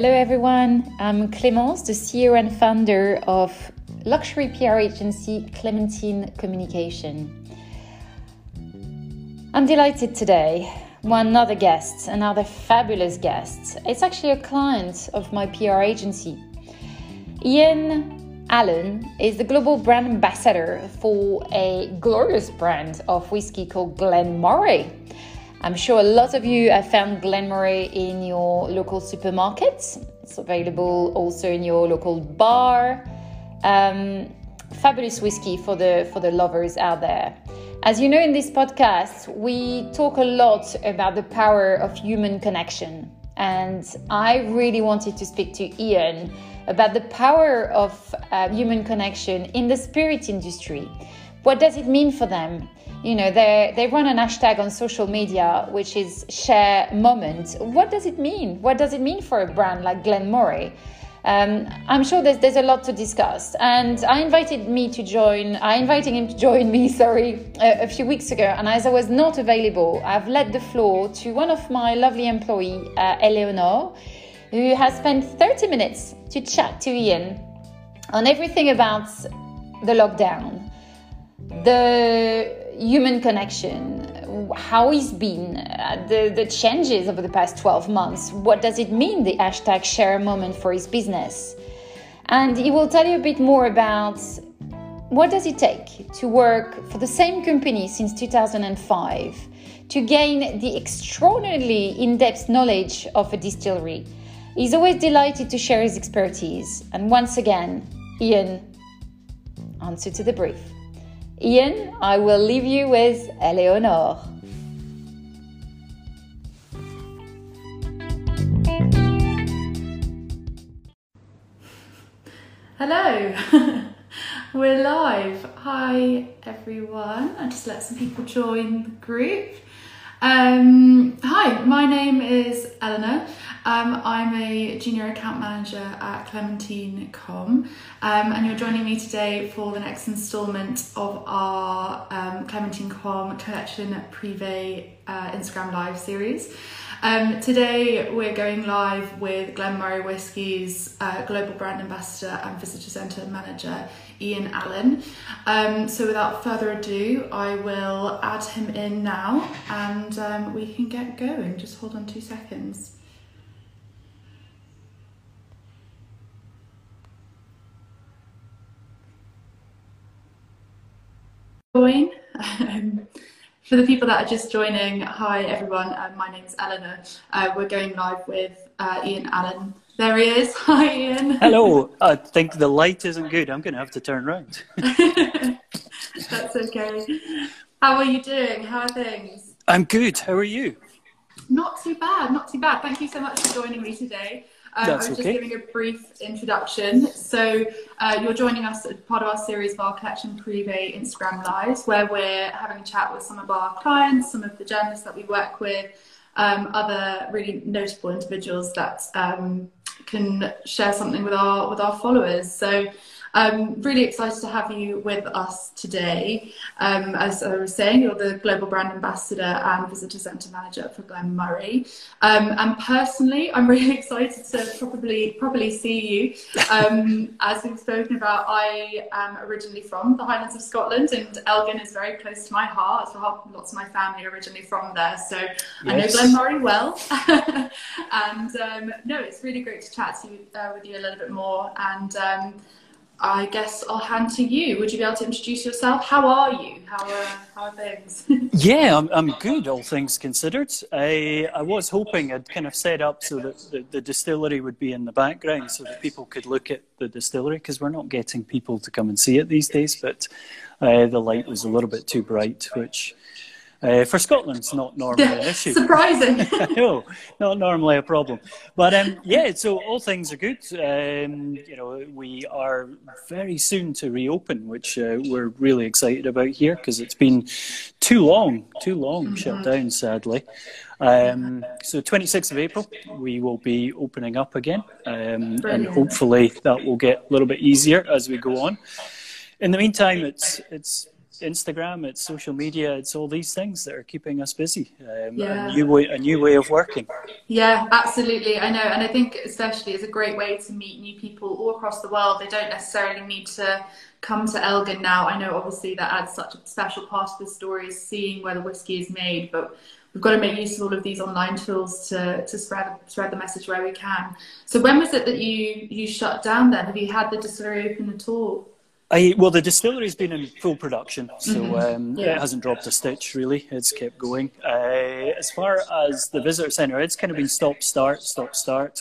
Hello, everyone. I'm Clémence, the CEO and founder of luxury PR agency Clementine Communication. I'm delighted today. One other guest, another fabulous guest. It's actually a client of my PR agency. Ian Allen is the global brand ambassador for a glorious brand of whiskey called Glen Moray. I'm sure a lot of you have found Glen Moray in your local supermarkets. It's available also in your local bar. Um, fabulous whiskey for the for the lovers out there. As you know, in this podcast, we talk a lot about the power of human connection, and I really wanted to speak to Ian about the power of uh, human connection in the spirit industry. What does it mean for them? You know they they run an hashtag on social media which is share moment what does it mean what does it mean for a brand like Glen Moray um, I'm sure there's, there's a lot to discuss. And I invited me to join, I invited him to join me, sorry, a, a, few weeks ago. And as I was not available, I've led the floor to one of my lovely employee, uh, Eleanor, who has spent 30 minutes to chat to Ian on everything about the lockdown, the human connection, how he's been, uh, the, the changes over the past 12 months. What does it mean, the hashtag share moment for his business? And he will tell you a bit more about what does it take to work for the same company since 2005 to gain the extraordinarily in-depth knowledge of a distillery. He's always delighted to share his expertise. And once again, Ian, answer to the brief. Ian, I will leave you with Eleonore. Hello, we're live. Hi everyone. I just let some people join the group. Um, hi, my name is Eleanor. Um, I'm a junior account manager at Clementine Com, um, and you're joining me today for the next instalment of our um, Clementine Com Collection Privé uh, Instagram Live series. Um, today we're going live with Glen Moray Whiskey's uh, global brand ambassador and visitor centre manager Ian Allen. Um, so without further ado, I will add him in now and um, we can get going. Just hold on two seconds. Join. Um, for the people that are just joining, hi everyone, uh, my name is Eleanor. Uh, we're going live with uh, Ian Allen. There he is. Hi Ian. Hello. I think the light isn't good. I'm going to have to turn around. That's okay. How are you doing? How are things? I'm good. How are you? Not too bad, not too bad. Thank you so much for joining me today. Um, I was okay. just giving a brief introduction. So, uh, you're joining us as part of our series of our Collection Privé Instagram Lives, where we're having a chat with some of our clients, some of the journalists that we work with, um, other really notable individuals that um, can share something with our with our followers. So, I'm really excited to have you with us today. Um, as I was saying, you're the Global Brand Ambassador and Visitor Centre Manager for Glen Moray. Um, and personally, I'm really excited to probably properly see you. Um, as we've spoken about, I am originally from the Highlands of Scotland, and Elgin is very close to my heart. lots of my family are originally from there, so yes. I know Glen Moray well. and um, no, it's really great to chat to you, uh, with you a little bit more. And um, I guess I'll hand to you. Would you be able to introduce yourself? How are you? How are, how are things? yeah, I'm, I'm good, all things considered. I, I was hoping I'd kind of set up so that the, the distillery would be in the background so that people could look at the distillery because we're not getting people to come and see it these days, but uh, the light was a little bit too bright, which uh, for Scotland, it's not normally an issue. Surprising. no, not normally a problem. But um, yeah, so all things are good. Um, you know, we are very soon to reopen, which uh, we're really excited about here because it's been too long, too long mm-hmm. shut down, sadly. Um, so 26th of April, we will be opening up again, um, and hopefully that will get a little bit easier as we go on. In the meantime, it's it's Instagram, it's social media, it's all these things that are keeping us busy. Um, yeah. a new way, a new way of working. Yeah, absolutely. I know, and I think especially it's a great way to meet new people all across the world. They don't necessarily need to come to Elgin now. I know, obviously, that adds such a special part of the story is seeing where the whiskey is made, but we've got to make use of all of these online tools to, to spread spread the message where we can. So when was it that you you shut down then? Have you had the distillery open at all? I, well, the distillery's been in full production, so mm-hmm. um, yeah. it hasn't dropped a stitch really. It's kept going. Uh, as far as the visitor centre, it's kind of been stop start, stop start.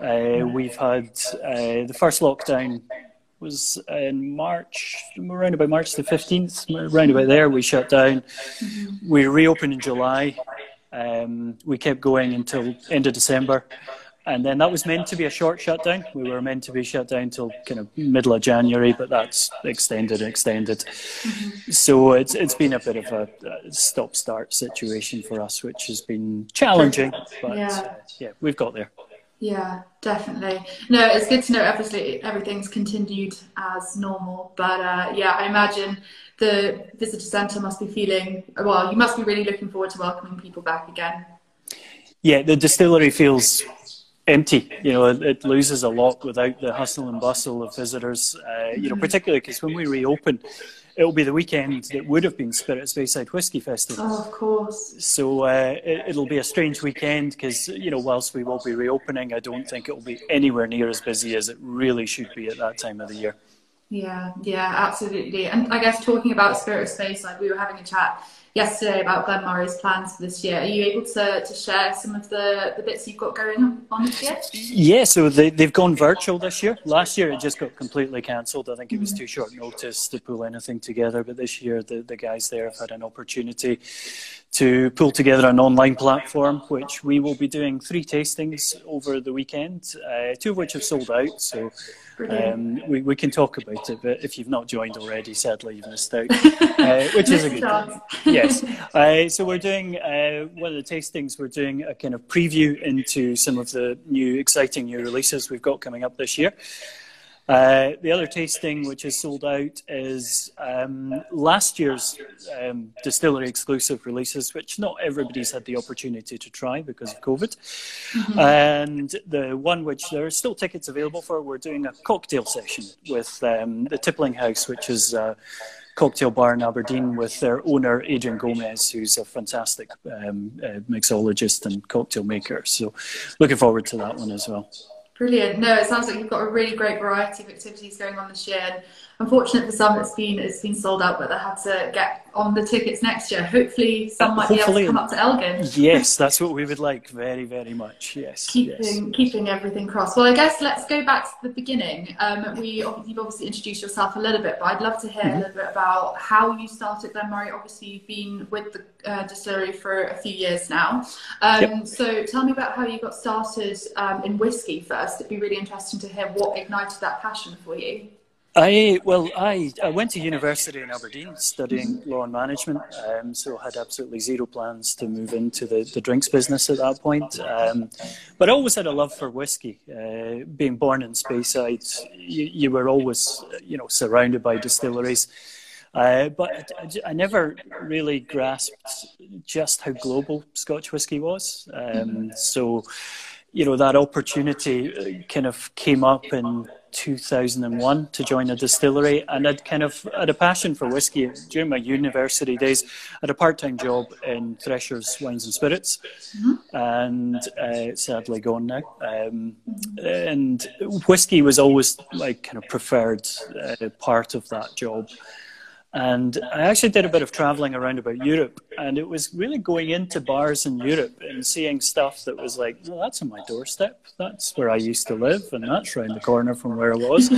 Uh, we've had uh, the first lockdown was in March, around about March the 15th, around about there, we shut down. Mm-hmm. We reopened in July. Um, we kept going until end of December. And then that was meant to be a short shutdown. We were meant to be shut down till kind of middle of January, but that's extended and extended. Mm-hmm. So it's it's been a bit of a, a stop start situation for us, which has been challenging. But yeah, uh, yeah we've got there. Yeah, definitely. No, it's good to know. Obviously, everything's continued as normal, but uh, yeah, I imagine the visitor centre must be feeling well. You must be really looking forward to welcoming people back again. Yeah, the distillery feels empty. You know, it, it, loses a lot without the hustle and bustle of visitors. Uh, you know, particularly because when we reopen, it'll be the weekend that would have been Spirit of Speyside Whisky Festival. Oh, of course. So uh, it, will be a strange weekend because you know, whilst we will be reopening, I don't think it will be anywhere near as busy as it really should be at that time of the year. Yeah, yeah, absolutely. And I guess talking about Spirit of Speyside, like we were having a chat yesterday about Glen Moray's plans for this year. Are you able to, to share some of the, the bits you've got going on this year? Yeah, so they, they've gone virtual this year. Last year it just got completely cancelled. I think it was mm-hmm. too short notice to pull anything together. But this year the, the guys there have had an opportunity to pull together an online platform, which we will be doing three tastings over the weekend, uh, two of which have sold out. So um, we, we can talk about it, but if you've not joined already, sadly you've missed out, uh, which is a good thing. Yes. Uh, so we're doing uh, one of the tastings. We're doing a kind of preview into some of the new, exciting new releases we've got coming up this year. Uh, the other tasting, which is sold out, is um, last year's um, distillery exclusive releases, which not everybody's had the opportunity to try because of COVID. Mm-hmm. And the one which there are still tickets available for, we're doing a cocktail session with um, the Tippling House, which is a cocktail bar in Aberdeen with their owner, Adrian Gomez, who's a fantastic um, uh, mixologist and cocktail maker. So looking forward to that one as well. Brilliant. No, it sounds like you've got a really great variety of activities going on this year. And unfortunately for some, it's been it's been sold out, but they have to get on the tickets next year. Hopefully, some might hopefully, be able to come up to Elgin. Yes, that's what we would like. Very, very much. Yes. Keeping yes. keeping everything crossed. Well, I guess let's go back to the beginning. Um, we you've obviously introduced yourself a little bit, but I'd love to hear mm-hmm. a little bit about how you started Glen Moray. Obviously, you've been with the uh, distillery for a few years now. Um, yep. So tell me about how you got started um, in whiskey first. It'd be really interesting to hear what ignited that passion for you. I well, I, I went to university in Aberdeen studying law and management, um, so had absolutely zero plans to move into the, the drinks business at that point. Um, but I always had a love for whiskey. Uh, being born in Speyside, you, you, were always you know surrounded by distilleries. Uh, but I, I, never really grasped just how global Scotch whisky was. Um, so, you know, that opportunity kind of came up in 2001 to join a distillery, and I'd kind of had a passion for whiskey during my university days. I had a part-time job in Thresher's Wines and Spirits, mm-hmm. and uh, sadly gone now. Um, and whiskey was always like kind of preferred uh, part of that job. And I actually did a bit of traveling around about Europe, and it was really going into bars in Europe and seeing stuff that was like, well, that's on my doorstep. That's where I used to live, and that's around the corner from where I was.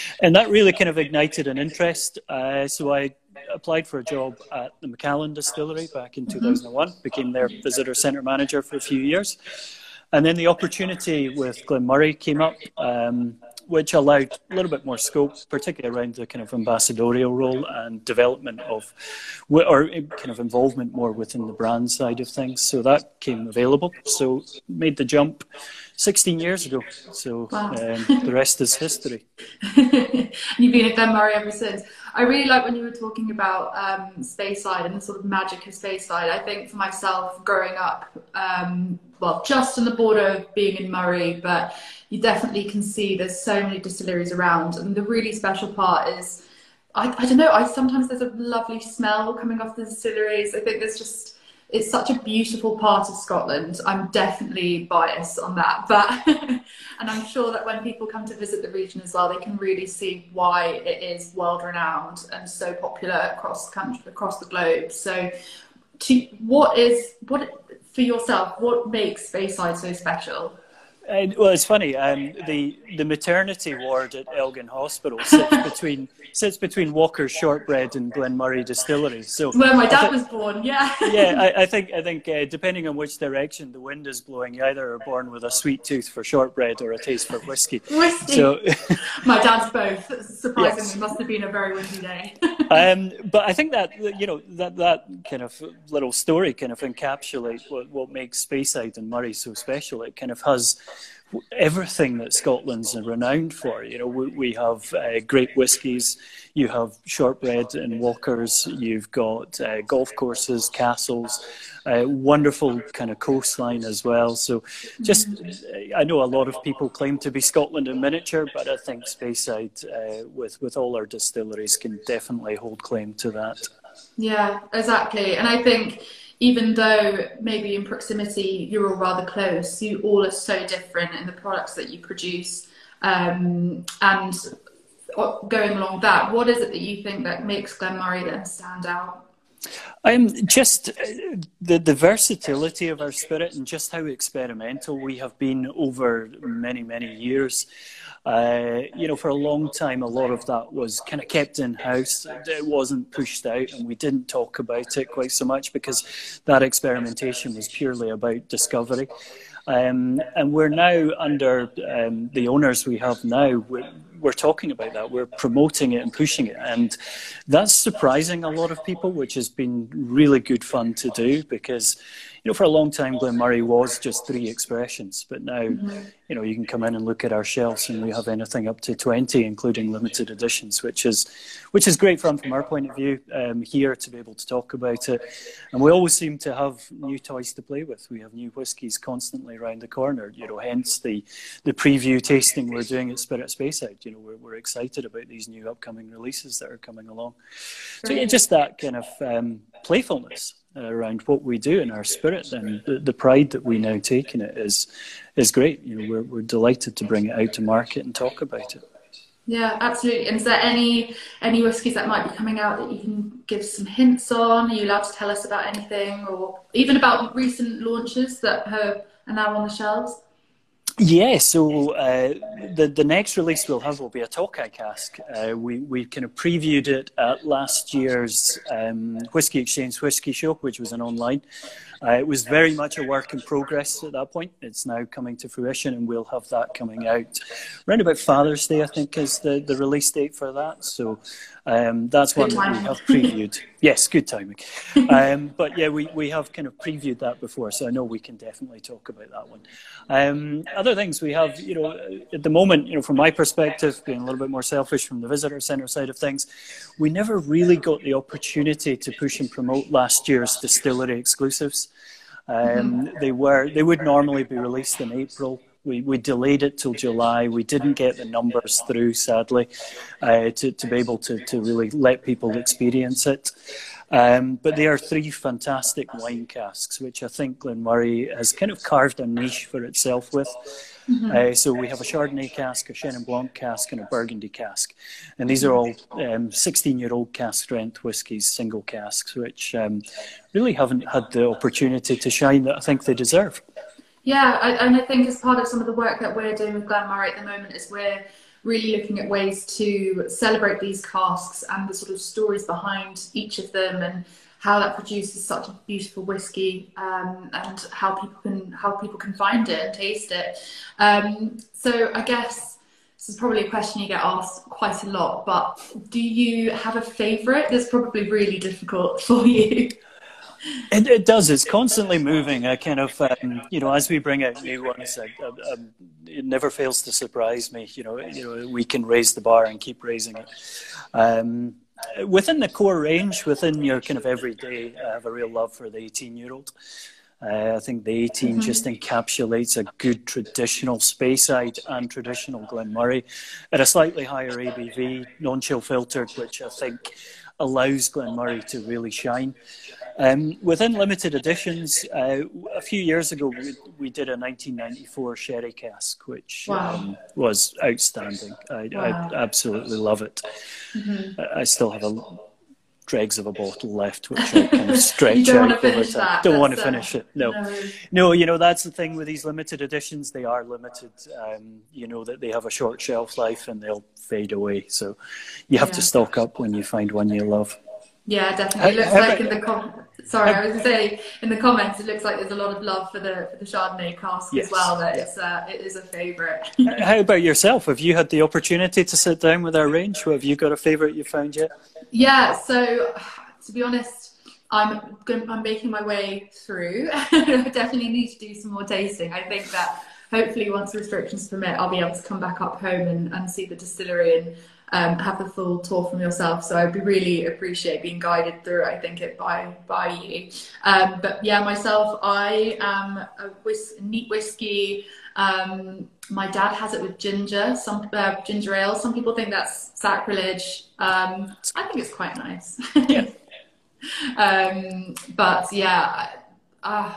and that really kind of ignited an interest. Uh, so I applied for a job at the Macallan Distillery back in 2001, became their visitor centre manager for a few years. And then the opportunity with Glen Moray came up. Um, which allowed a little bit more scope, particularly around the kind of ambassadorial role and development of, or kind of involvement more within the brand side of things. So that came available. So made the jump 16 years ago. So wow. um, the rest is history. You've been at Glen Moray ever since. I really like when you were talking about um, Speyside and the sort of magic of Speyside. I think for myself, growing up, um, well, just on the border of being in Moray, but you definitely can see there's so many distilleries around. And the really special part is, I, I don't know, I sometimes there's a lovely smell coming off the distilleries. I think there's just it's such a beautiful part of Scotland. I'm definitely biased on that, but and I'm sure that when people come to visit the region as well, they can really see why it is world renowned and so popular across the country, across the globe. So, to what is what for yourself? What makes Speyside so special? And, well, it's funny. Um, the the maternity ward at Elgin Hospital sits between sits between Walker's Shortbread and Glen Moray Distilleries. So where my dad was born, yeah. yeah, I, I, think I think uh, depending on which direction the wind is blowing, you either are born with a sweet tooth for shortbread or a taste for whiskey. Whiskey. So, my dad's both. Surprisingly, yes. must have been a very windy day. um, but I think that you know that that kind of little story kind of encapsulates what, what makes Speyside and Moray so special. It kind of has everything that Scotland's renowned for. You know, we, we have uh, great whiskies, you have shortbread and walkers, you've got uh, golf courses, castles, uh, wonderful kind of coastline as well. So, just I know a lot of people claim to be Scotland in miniature, but I think Speyside, uh, with with all our distilleries, can definitely hold claim to that. Yeah, exactly, and I think even though maybe in proximity you're all rather close, you all are so different in the products that you produce. Um, and going along that, what is it that you think that makes Glen Moray then stand out? Um, just uh, the, the versatility of our spirit and just how experimental we have been over many, many years. Uh, you know, for a long time, a lot of that was kind of kept in house. It wasn't pushed out, and we didn't talk about it quite so much because that experimentation was purely about discovery. Um, and we're now under um, the owners we have now. We're, we're talking about that. We're promoting it and pushing it, and that's surprising a lot of people, which has been really good fun to do because you know, for a long time, Glen Moray was just three expressions, but now, mm-hmm. you know, you can come in and look at our shelves, and we have anything up to twenty, including limited editions, which is, which is great fun from our point of view um, here to be able to talk about it. And we always seem to have new toys to play with. We have new whiskies constantly around the corner. You know, hence the the preview tasting we're doing at Spirit Speyside. You know, we're we're excited about these new upcoming releases that are coming along. So yeah, just that kind of um, playfulness Uh, around what we do in our spirit and the, the, pride that we now take in it is is great. You know, we're we're delighted to bring it out to market and talk about it. Yeah, absolutely. And is there any any whiskies that might be coming out that you can give some hints on? Are you allowed to tell us about anything, or even about recent launches that are now on the shelves? Yeah, so uh, the the next release we'll have will be a Tokaji cask. Uh, we we kind of previewed it at last year's um, Whiskey Exchange Whiskey Show, which was an online. Uh, it was very much a work in progress at that point. It's now coming to fruition, and we'll have that coming out around about Father's Day, I think, is the, the release date for that. So um, that's good one we have previewed. yes, good timing. Um, but yeah, we, we have kind of previewed that before, so I know we can definitely talk about that one. Um, other things we have, you know, at the moment, you know, from my perspective, being a little bit more selfish from the visitor centre side of things, we never really got the opportunity to push and promote last year's distillery exclusives. Um, mm-hmm. They were they would normally be released in April. We, we delayed it till July. We didn't get the numbers through, sadly, uh, to, to be able to, to really let people experience it. Um, but they are three fantastic wine casks, which I think Glen Moray has kind of carved a niche for itself with. Mm-hmm. Uh, so we have a Chardonnay cask, a Chenin Blanc cask, and a Burgundy cask. And these are all 16 um, year old cask strength whiskies, single casks, which um, really haven't had the opportunity to shine that I think they deserve. Yeah, I, and I think as part of some of the work that we're doing with Glen Moray at the moment is we're really looking at ways to celebrate these casks and the sort of stories behind each of them and how that produces such a beautiful whiskey um, and how people can how people can find it and taste it. Um, so I guess this is probably a question you get asked quite a lot, but do you have a favourite? That's probably really difficult for you. It, it, does. It's constantly moving. I kind of, um, you know, as we bring out new ones, I, I, um, it never fails to surprise me. You know, you know, we can raise the bar and keep raising it. Um, within the core range, within your kind of everyday, I have a real love for the 18 year old. Uh, I think the 18 mm-hmm. just encapsulates a good traditional Speyside and traditional Glen Moray at a slightly higher ABV, non-chill filtered, which I think allows Glen Moray to really shine. Um, within limited editions, uh, a few years ago, we, we, did a 1994 sherry cask, which wow. um, was outstanding. I, wow. I, absolutely love it. Mm-hmm. I, I still have a dregs of a bottle left, which I kind of stretch out over time. Don't want to finish it. No. no. no, You know that's the thing with these limited editions. They are limited. Um, you know that they have a short shelf life and they'll fade away. So you have yeah. to stock up when you find one you love. Yeah, definitely. It looks like in the com- sorry, I was going to say in the comments, it looks like there's a lot of love for the for the Chardonnay cask yes. as well. That yeah. it's uh, it is a favourite. How about yourself? Have you had the opportunity to sit down with our range? Have you got a favourite you found yet? Yeah. So to be honest, I'm going, I'm making my way through. I definitely need to do some more tasting. I think that hopefully once restrictions permit, I'll be able to come back up home and, and see the distillery and um, have the full tour from yourself. So I'd be really appreciate being guided through. I think it by by you. Um, but yeah, myself, I am a whis- neat whiskey. Um, my dad has it with ginger, some uh, ginger ale. Some people think that's sacrilege. Um, I think it's quite nice. Yeah. Um, but yeah. Uh,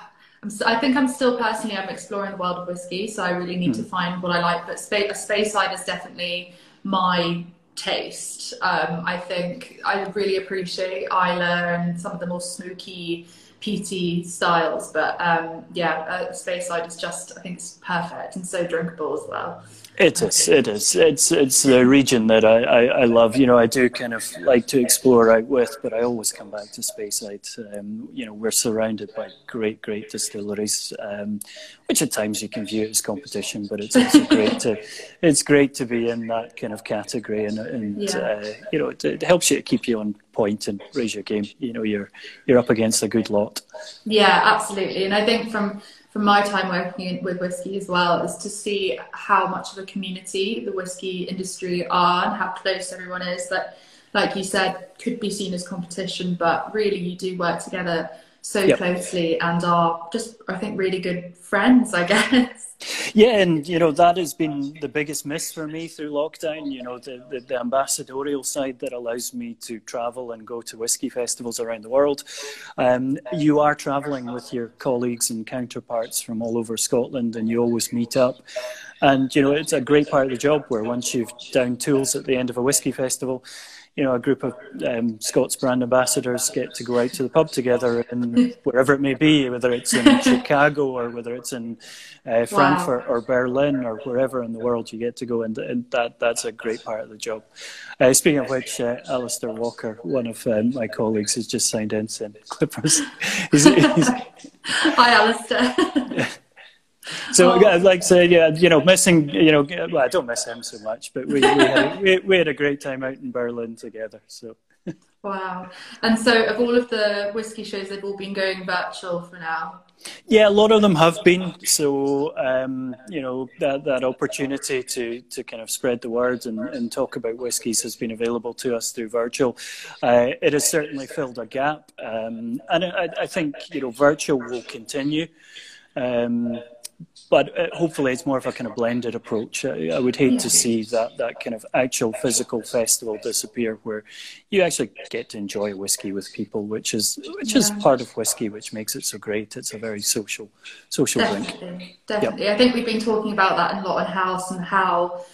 I think I'm still personally I'm exploring the world of whiskey, so I really need mm. to find what I like. But space, a Speyside is definitely my taste. Um, I think I really appreciate Islay and some of the more smoky, peaty styles. But um, yeah, uh, Speyside is just, I think it's perfect and so drinkable as well. It is. It is. It's it's the region that I, I, I, love. You know, I do kind of like to explore out with, but I always come back to Speyside. Um, you know, we're surrounded by great, great distilleries, um, which at times you can view as competition, but it's also great to it's great to be in that kind of category, and and yeah. uh, you know, it, it helps you to keep you on point and raise your game. You know, you're you're up against a good lot. Yeah, absolutely, and I think from from my time working with whiskey as well is to see how much of a community the whiskey industry are and how close everyone is that like you said could be seen as competition but really you do work together so yep. closely and are just I think really good friends I guess yeah, and you know that has been the biggest miss for me through lockdown. You know, the, the, the, ambassadorial side that allows me to travel and go to whiskey festivals around the world. Um, you are traveling with your colleagues and counterparts from all over Scotland, and you always meet up. And you know, it's a great part of the job where once you've down tools at the end of a whiskey festival, you know, a group of um, Scots brand ambassadors get to go out to the pub together and wherever it may be, whether it's in Chicago or whether it's in uh, Frankfurt wow. or Berlin or wherever in the world you get to go, and, and that that's a great part of the job. Uh, speaking of which, uh, Alistair Walker, one of um, my colleagues, has just signed in saying Clippers. he's, he's, Hi, Alistair. So, oh. like I said, yeah, you know, missing, you know, well, I don't miss him so much, but we, we, had, a, we, we had a great time out in Berlin together. So. Wow. And so, of all of the whiskey shows, they've all been going virtual for now? Yeah, a lot of them have been. So, um, you know, that, that opportunity to, to kind of spread the word and, and talk about whiskies has been available to us through virtual. Uh, it has certainly filled a gap. Um, and I, I think, you know, virtual will continue. Um, but uh, hopefully it's more of a kind of blended approach. I, I would hate to see that, that kind of actual physical festival disappear where you actually get to enjoy whiskey with people, which is which yeah. is part of whiskey, which makes it so great. It's a very social social definitely, drink. Definitely, yep. I think we've been talking about that a Lot and House and how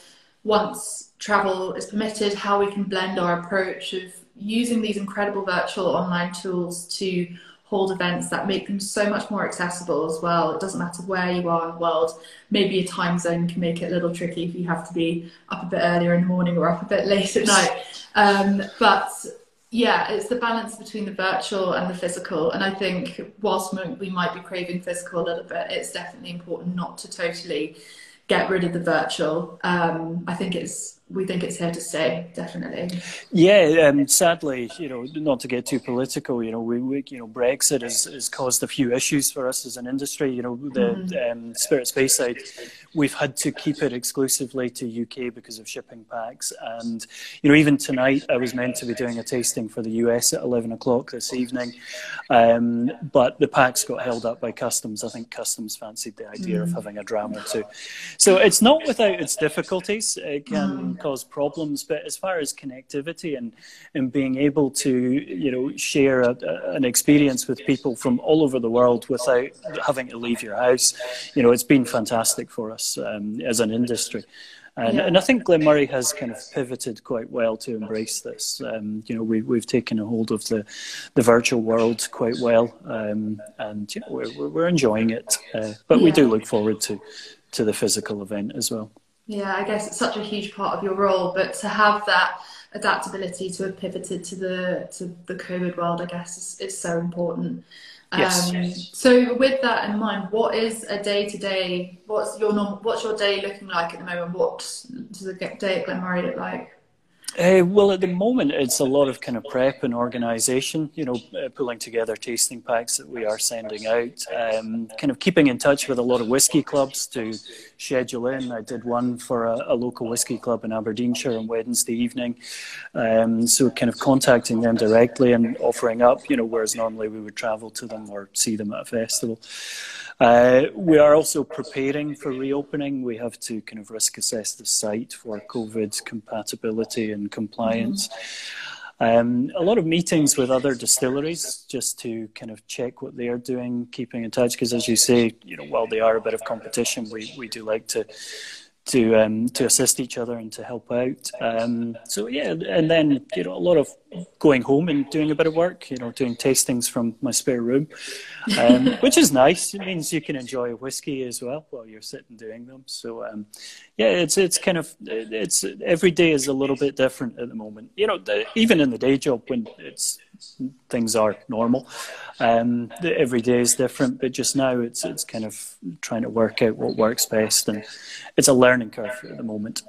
once travel is permitted, how we can blend our approach of using these incredible virtual online tools to hold events that make them so much more accessible as well. It doesn't matter where you are in the world. Maybe a time zone can make it a little tricky if you have to be up a bit earlier in the morning or up a bit late at night. Um, but yeah, it's the balance between the virtual and the physical. And I think whilst we might be craving physical a little bit, it's definitely important not to totally get rid of the virtual. Um, I think it's we think it's here to stay, definitely. Yeah, um, sadly, you know, not to get too political, you know, we, we you know, Brexit has, has caused a few issues for us as an industry. You know, the mm-hmm. um, Spirit we've had to keep it exclusively to UK because of shipping packs, and you know, even tonight I was meant to be doing a tasting for the US at eleven o'clock this evening, um, but the packs got held up by customs. I think customs fancied the idea mm-hmm. of having a dram or two, so it's not without its difficulties. It can. Mm-hmm cause problems. But as far as connectivity and and being able to you know share a, a, an experience with people from all over the world without having to leave your house, you know, it's been fantastic for us um, as an industry. And, yeah. and, I think Glen Moray has kind of pivoted quite well to embrace this. Um, you know, we, we've taken a hold of the, the virtual world quite well, um, and you know, we're, we're enjoying it. Uh, but yeah. we do look forward to, to the physical event as well. Yeah, I guess it's such a huge part of your role, but to have that adaptability to have pivoted to the to the COVID world, I guess, is, is so important. Yes. Um, so, with that in mind, what is a day to day? What's your normal, What's your day looking like at the moment? What does a day at Glen Moray look like? Uh, well, at the moment, it's a lot of kind of prep and organisation. You know, uh, pulling together tasting packs that we are sending out. Um, kind of keeping in touch with a lot of whisky clubs to schedule in. I did one for a, a local whisky club in Aberdeenshire on Wednesday evening. Um, so, kind of contacting them directly and offering up. You know, whereas normally we would travel to them or see them at a festival. Uh, we are also preparing for reopening. We have to kind of risk assess the site for COVID compatibility and compliance. Mm-hmm. Um, a lot of meetings with other distilleries just to kind of check what they are doing, keeping in touch. Because as you say, you know, while they are a bit of competition, we, we do like to to um, to assist each other and to help out. Um, so yeah, and then you know a lot of going home and doing a bit of work. You know, doing tastings from my spare room, um, which is nice. It means you can enjoy a whiskey as well while you're sitting doing them. So um, yeah, it's it's kind of it's every day is a little bit different at the moment. You know, the, even in the day job when it's things are normal. Um, every day is different, but just now it's it's kind of trying to work out what works best, and it's a learning curve at the moment.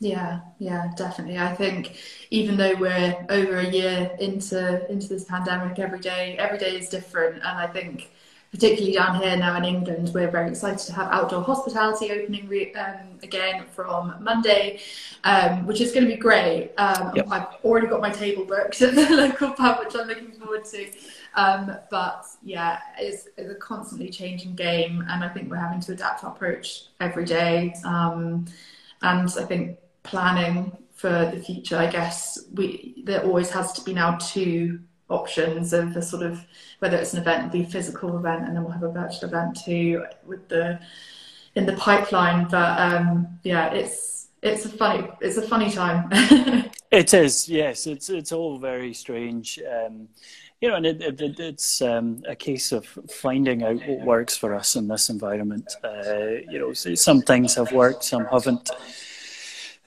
Yeah, yeah, definitely. I think even though we're over a year into into this pandemic, every day every day is different, and I think particularly down here now in England, we're very excited to have outdoor hospitality opening re- um, again from Monday, um, which is going to be great. Um, yep. I've already got my table booked at the local pub, which I'm looking forward to. Um, but yeah, it's, it's, a constantly changing game, and I think we're having to adapt our approach every day. Um, and I think planning for the future, I guess we there always has to be now two options of a sort of whether it's an event, the physical event, and then we'll have a virtual event too with the in the pipeline. But um, yeah, it's it's a funny it's a funny time. it is, yes. It's it's all very strange. Um, you know, and it, it, it's um, a case of finding out what works for us in this environment. Uh, you know, some things have worked, some haven't.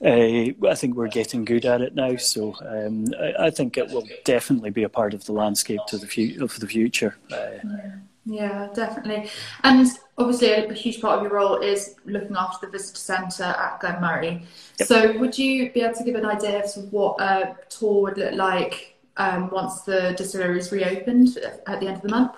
Uh, I think we're getting good at it now, so um, I, I, think it will definitely be a part of the landscape to the fu- of the future. Uh, yeah. yeah, definitely. And obviously, a, a, huge part of your role is looking after the visitor centre at Glen Moray. Yep. So, would you be able to give an idea of what a tour would look like um, once the distillery is reopened at the end of the month?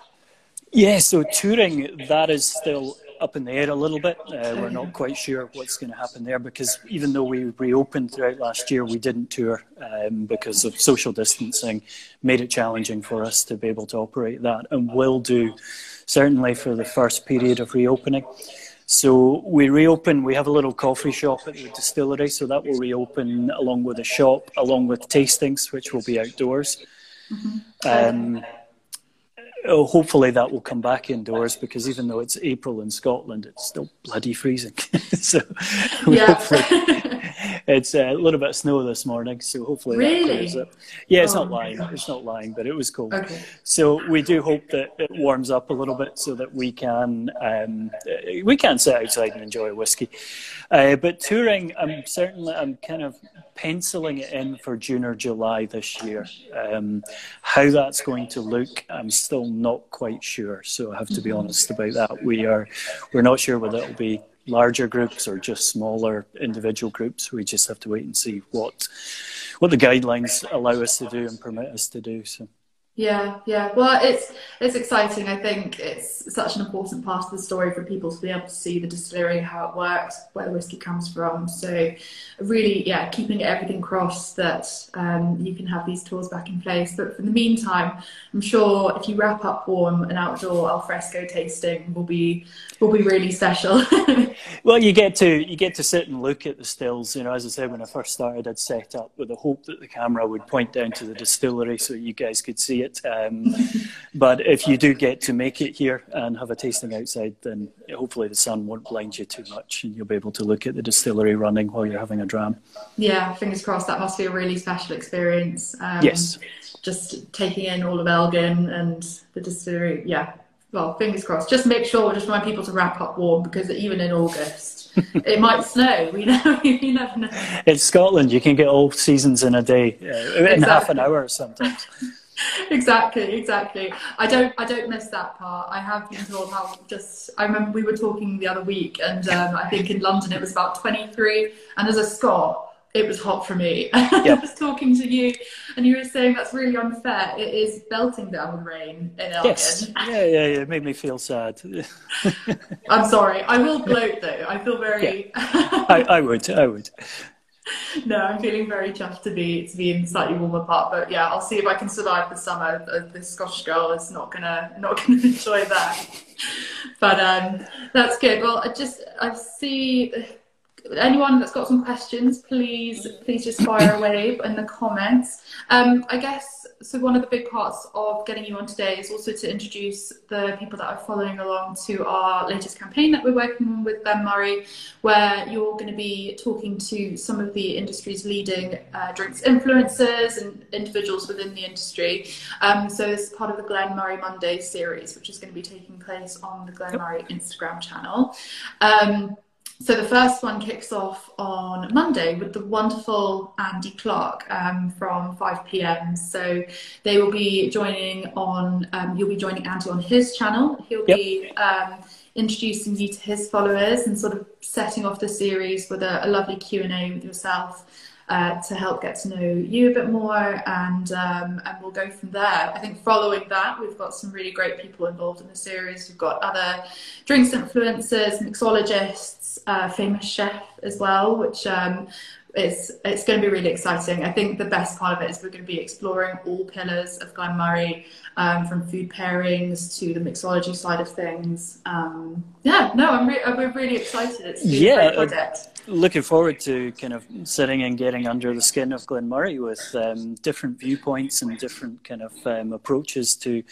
Yeah, so touring that is still up in the air a little bit. Uh, we're not quite sure what's going to happen there because even though we reopened throughout last year, we didn't tour um, because of social distancing, made it challenging for us to be able to operate that, and will do certainly for the first period of reopening. So we reopen, we have a little coffee shop at the distillery, so that will reopen along with a shop, along with tastings, which will be outdoors. Mm-hmm. Um, oh, hopefully that will come back indoors because even though it's April in Scotland, it's still bloody freezing. so yeah. it's a little bit of snow this morning, so hopefully really? that clears up. Yeah, it's oh, not lying. Gosh. It's not lying, but it was cold. Okay. So we do hope that it warms up a little bit so that we can um, we can sit outside and enjoy a whiskey. Uh, but touring, I'm certainly I'm kind of penciling it in for June or July this year. Um, how that's going to look, I'm still not quite sure. So I have to be mm-hmm. honest about that. We are we're not sure whether it'll be larger groups or just smaller individual groups. We just have to wait and see what what the guidelines allow us to do and permit us to do. So. Yeah, yeah. Well, it's it's exciting. I think it's such an important part of the story for people to be able to see the distillery, how it works, where the whiskey comes from. So, really, yeah, keeping everything crossed that um, you can have these tours back in place. But for the meantime, I'm sure if you wrap up warm, an outdoor alfresco tasting will be will be really special. well, you get to you get to sit and look at the stills. You know, as I said when I first started, I'd set up with the hope that the camera would point down to the distillery so you guys could see it it. Um, but if you do get to make it here and have a tasting outside, then hopefully the sun won't blind you too much and you'll be able to look at the distillery running while you're having a dram. Yeah, fingers crossed. That must be a really special experience. Um, yes. Just taking in all of Elgin and the distillery. Yeah. Well, fingers crossed. Just make sure, we just remind people to wrap up warm because even in August, it might snow. We know, you never know. It's Scotland. You can get all seasons in a day, uh, in half an hour sometimes. exactly exactly. I don't i don't miss that part. I have been told how just i remember we were talking the other week and um, i think in london it was about 23 and as a scot it was hot for me. Yep. i was talking to you and you were saying that's really unfair. It is belting down with rain in Elgin. yes. Yeah yeah yeah. It made me feel sad. I'm sorry. I will gloat though. I feel very yeah. I, I would i would no, I'm feeling very chuffed to be to be in slightly warmer part, but yeah, I'll see if I can survive the summer. This Scottish girl is not gonna not gonna enjoy that. But um, that's good. Well, I just I see anyone that's got some questions, please please just fire away in the comments. Um, I guess so. One of the big parts of getting you on today is also to introduce the people that are following along to our latest campaign that we're working on with Moray, where you're going to be talking to some of the industry's leading uh, drinks influencers and individuals within the industry. Um, so this is part of the Glen Moray Monday series, which is going to be taking place on the Glen Moray Instagram channel. Um, so the first one kicks off on Monday with the wonderful Andy Clark um, from 5 p.m. So they will be joining on. Um, you'll be joining Andy on his channel. He'll yep. be um, introducing you to his followers and sort of setting off the series with a, a lovely Q and A with yourself uh, to help get to know you a bit more, and um, and we'll go from there. I think following that, we've got some really great people involved in the series. We've got other drinks influencers, mixologists, uh, famous chef as well, which um, it's it's going to be really exciting. I think the best part of it is we're going to be exploring all pillars of Glen Moray, um, from food pairings to the mixology side of things. Um, yeah, no, I'm re- we're really excited. It's yeah, great project. Uh, looking forward to kind of sitting and getting under the skin of Glen Moray with um, different viewpoints and different kind of um, approaches to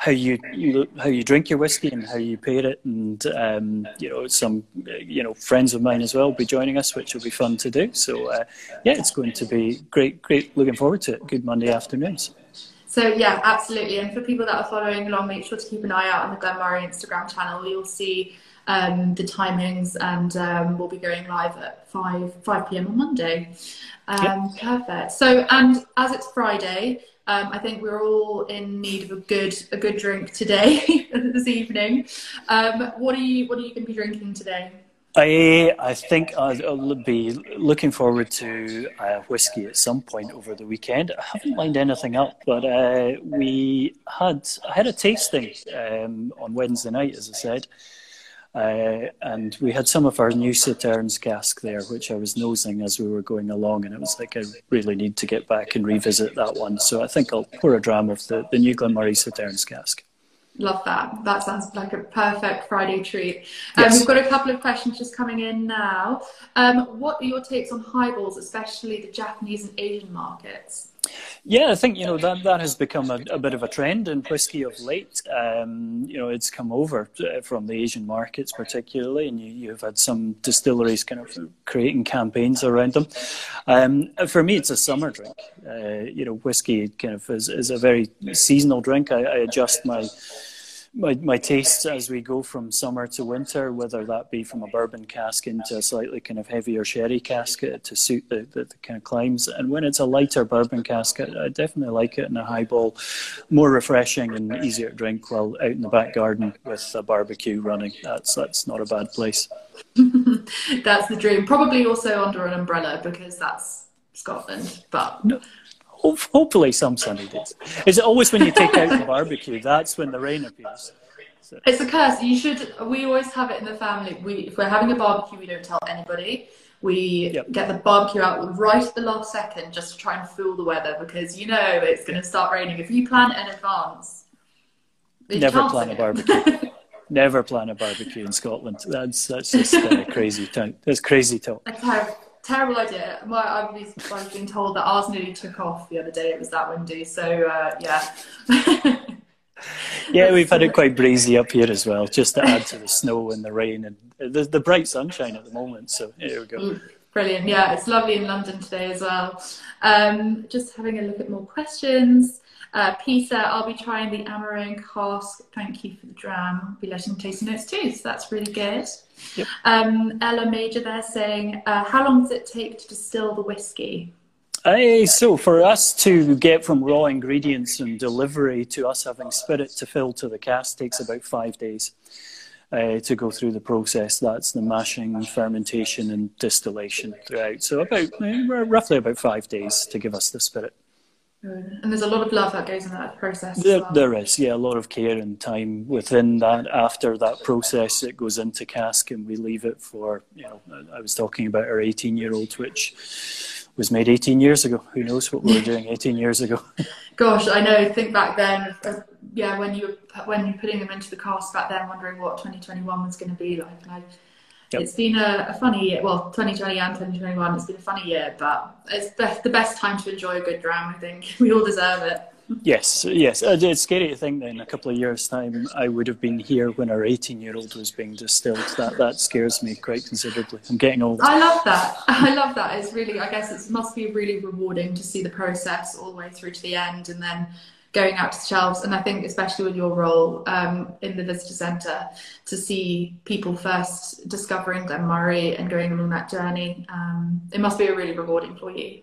how you, you how you drink your whiskey and how you pair it, and um, you know some you know friends of mine as well will be joining us, which will be fun to do. So uh, yeah, it's going to be great. Great, looking forward to it. Good Monday afternoons. So yeah, absolutely. And for people that are following along, make sure to keep an eye out on the Glen Moray Instagram channel. You'll see um, the timings, and um, we'll be going live at five five pm on Monday. Um, yep. Perfect. So, and as it's Friday, um, I think we're all in need of a good a good drink today, this evening. Um, what are you What are you going to be drinking today? I I think I'll be looking forward to uh, whiskey at some point over the weekend. I haven't lined anything up, but uh, we had I had a tasting um, on Wednesday night, as I said, uh, and we had some of our new Sauternes cask there, which I was nosing as we were going along, and it was like I really need to get back and revisit that one. So I think I'll pour a dram of the, the new Glen Moray Sauternes cask. Love that. That sounds like a perfect Friday treat. Um, yes. We've got a couple of questions just coming in now. Um, what are your takes on highballs, especially the Japanese and Asian markets? Yeah, I think you know that that has become a, a bit of a trend in whiskey of late. Um, you know, it's come over uh, from the Asian markets particularly, and you, you've had some distilleries kind of creating campaigns around them. Um, for me, it's a summer drink. Uh, you know, whiskey kind of is, is a very seasonal drink. I, I adjust my my, my tastes as we go from summer to winter, whether that be from a bourbon cask into a slightly kind of heavier sherry cask uh, to suit the, the, the kind of climes. And when it's a lighter bourbon cask, I, I, definitely like it in a highball, more refreshing and easier to drink while out in the back garden with a barbecue running. That's that's not a bad place. that's the dream. Probably also under an umbrella because that's Scotland, but. No hopefully some sunny days. Is it always when you take out the barbecue? That's when the rain appears. So. It's a curse. You should. We always have it in the family. We, if we're having a barbecue, we don't tell anybody. We yep. get the barbecue out right at the last second just to try and fool the weather because you know it's going to start raining. If you plan in advance, never plan a barbecue. never plan a barbecue in Scotland. That's that's just uh, crazy. Talk. That's crazy talk terrible idea. Well, I've been, I've been told that ours nearly took off the other day. It was that windy. So uh, yeah. yeah, we've had it quite breezy up here as well, just to add to the snow and the rain and the, the bright sunshine at the moment. So here we go. Mm, brilliant. Yeah, it's lovely in London today as well. Um, just having a look at more questions. Uh, Peter, I'll be trying the Amarone cask. Thank you for the dram. I'll be letting tasting notes too, so that's really good. Yep. Um, Ella Major there saying, uh, how long does it take to distill the whiskey? Uh, so for us to get from raw ingredients and delivery to us having spirit to fill to the cask takes about five days. Uh, to go through the process. That's the mashing, fermentation, and distillation throughout. So about uh, roughly about five days to give us the spirit. And there's a lot of love that goes in that process. There, well. there is, yeah, a lot of care and time within that. After that process, it goes into cask, and we leave it for. You know, I was talking about our 18-year-old, which was made 18 years ago. Who knows what we were doing 18 years ago? Gosh, I know. Think back then. Uh, yeah, when you when you're putting them into the cask back then, wondering what 2021 was going to be like. Yep. It's been a, a, funny year. Well, 2020 and 2021, it's been a funny year, but it's the, the best time to enjoy a good dram. I think we all deserve it. Yes, yes. Uh, it's scary to think that in a couple of years' time, I would have been here when our 18-year-old was being distilled. That that scares me quite considerably. I'm getting old. I love that. I love that. It's really. I guess it must be really rewarding to see the process all the way through to the end, and then going out to the shelves. And I think, especially with your role um, in the visitor centre, to see people first discovering Glen Moray and going along that journey, um, it must be a really rewarding for you.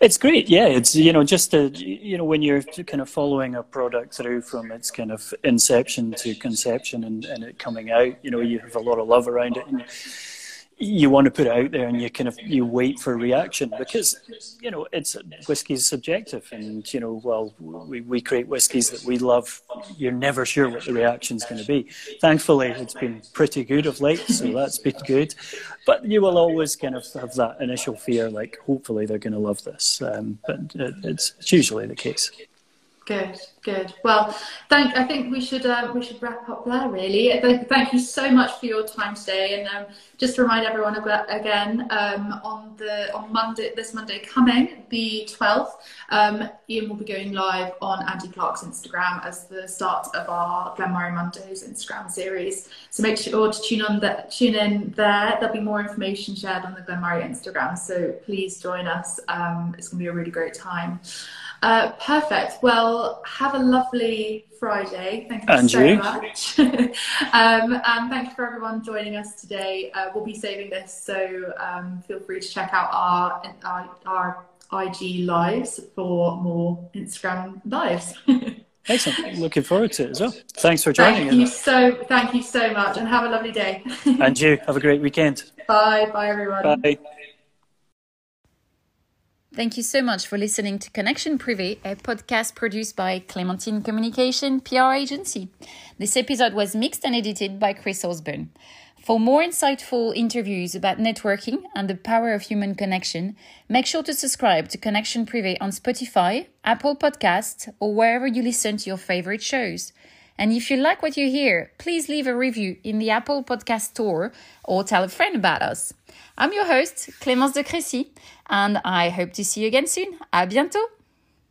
It's great, yeah. It's you know just a, you know when you're kind of following a product through from its kind of inception to conception and, and it coming out. You know you have a lot of love around it, and you want to put it out there and you kind of you wait for reaction because you know it's whiskey is subjective and you know well we, we create whiskies that we love. You're never sure what the reaction is going to be. Thankfully it's been pretty good of late so that's been good. But you will always kind of have that initial fear like hopefully they're going to love this. Um, but it's, it's usually the case. Good, good. Well, thank. I think we should uh, we should wrap up there. Really, thank, you so much for your time today. And um, just to remind everyone again, um, on the on Monday, this Monday coming, the twelfth, um, Ian will be going live on Andy Clark's Instagram as the start of our Glen Moray Mondays Instagram series. So make sure to tune on that, tune in there. There'll be more information shared on the Glen Moray Instagram. So please join us. Um, it's going to be a really great time. Uh, perfect. Well, have a lovely Friday. Thank you and so you. much. um, and thank you for everyone joining us today. Uh, we'll be saving this, so um, feel free to check out our, our, our IG lives for more Instagram lives. Excellent. Looking forward to it as well. Thanks for joining. Thank you so. Thank you so much, and have a lovely day. and you have a great weekend. Bye. Bye, everyone. Bye. Thank you so much for listening to Connection Privé, a podcast produced by Clementine Communication PR agency. This episode was mixed and edited by Chris Osborne. For more insightful interviews about networking and the power of human connection, make sure to subscribe to Connection Privé on Spotify, Apple Podcasts, or wherever you listen to your favorite shows. And if you like what you hear, please leave a review in the Apple Podcast Store or tell a friend about us. I'm your host, Clémence de Crécy, and I hope to see you again soon. À bientôt!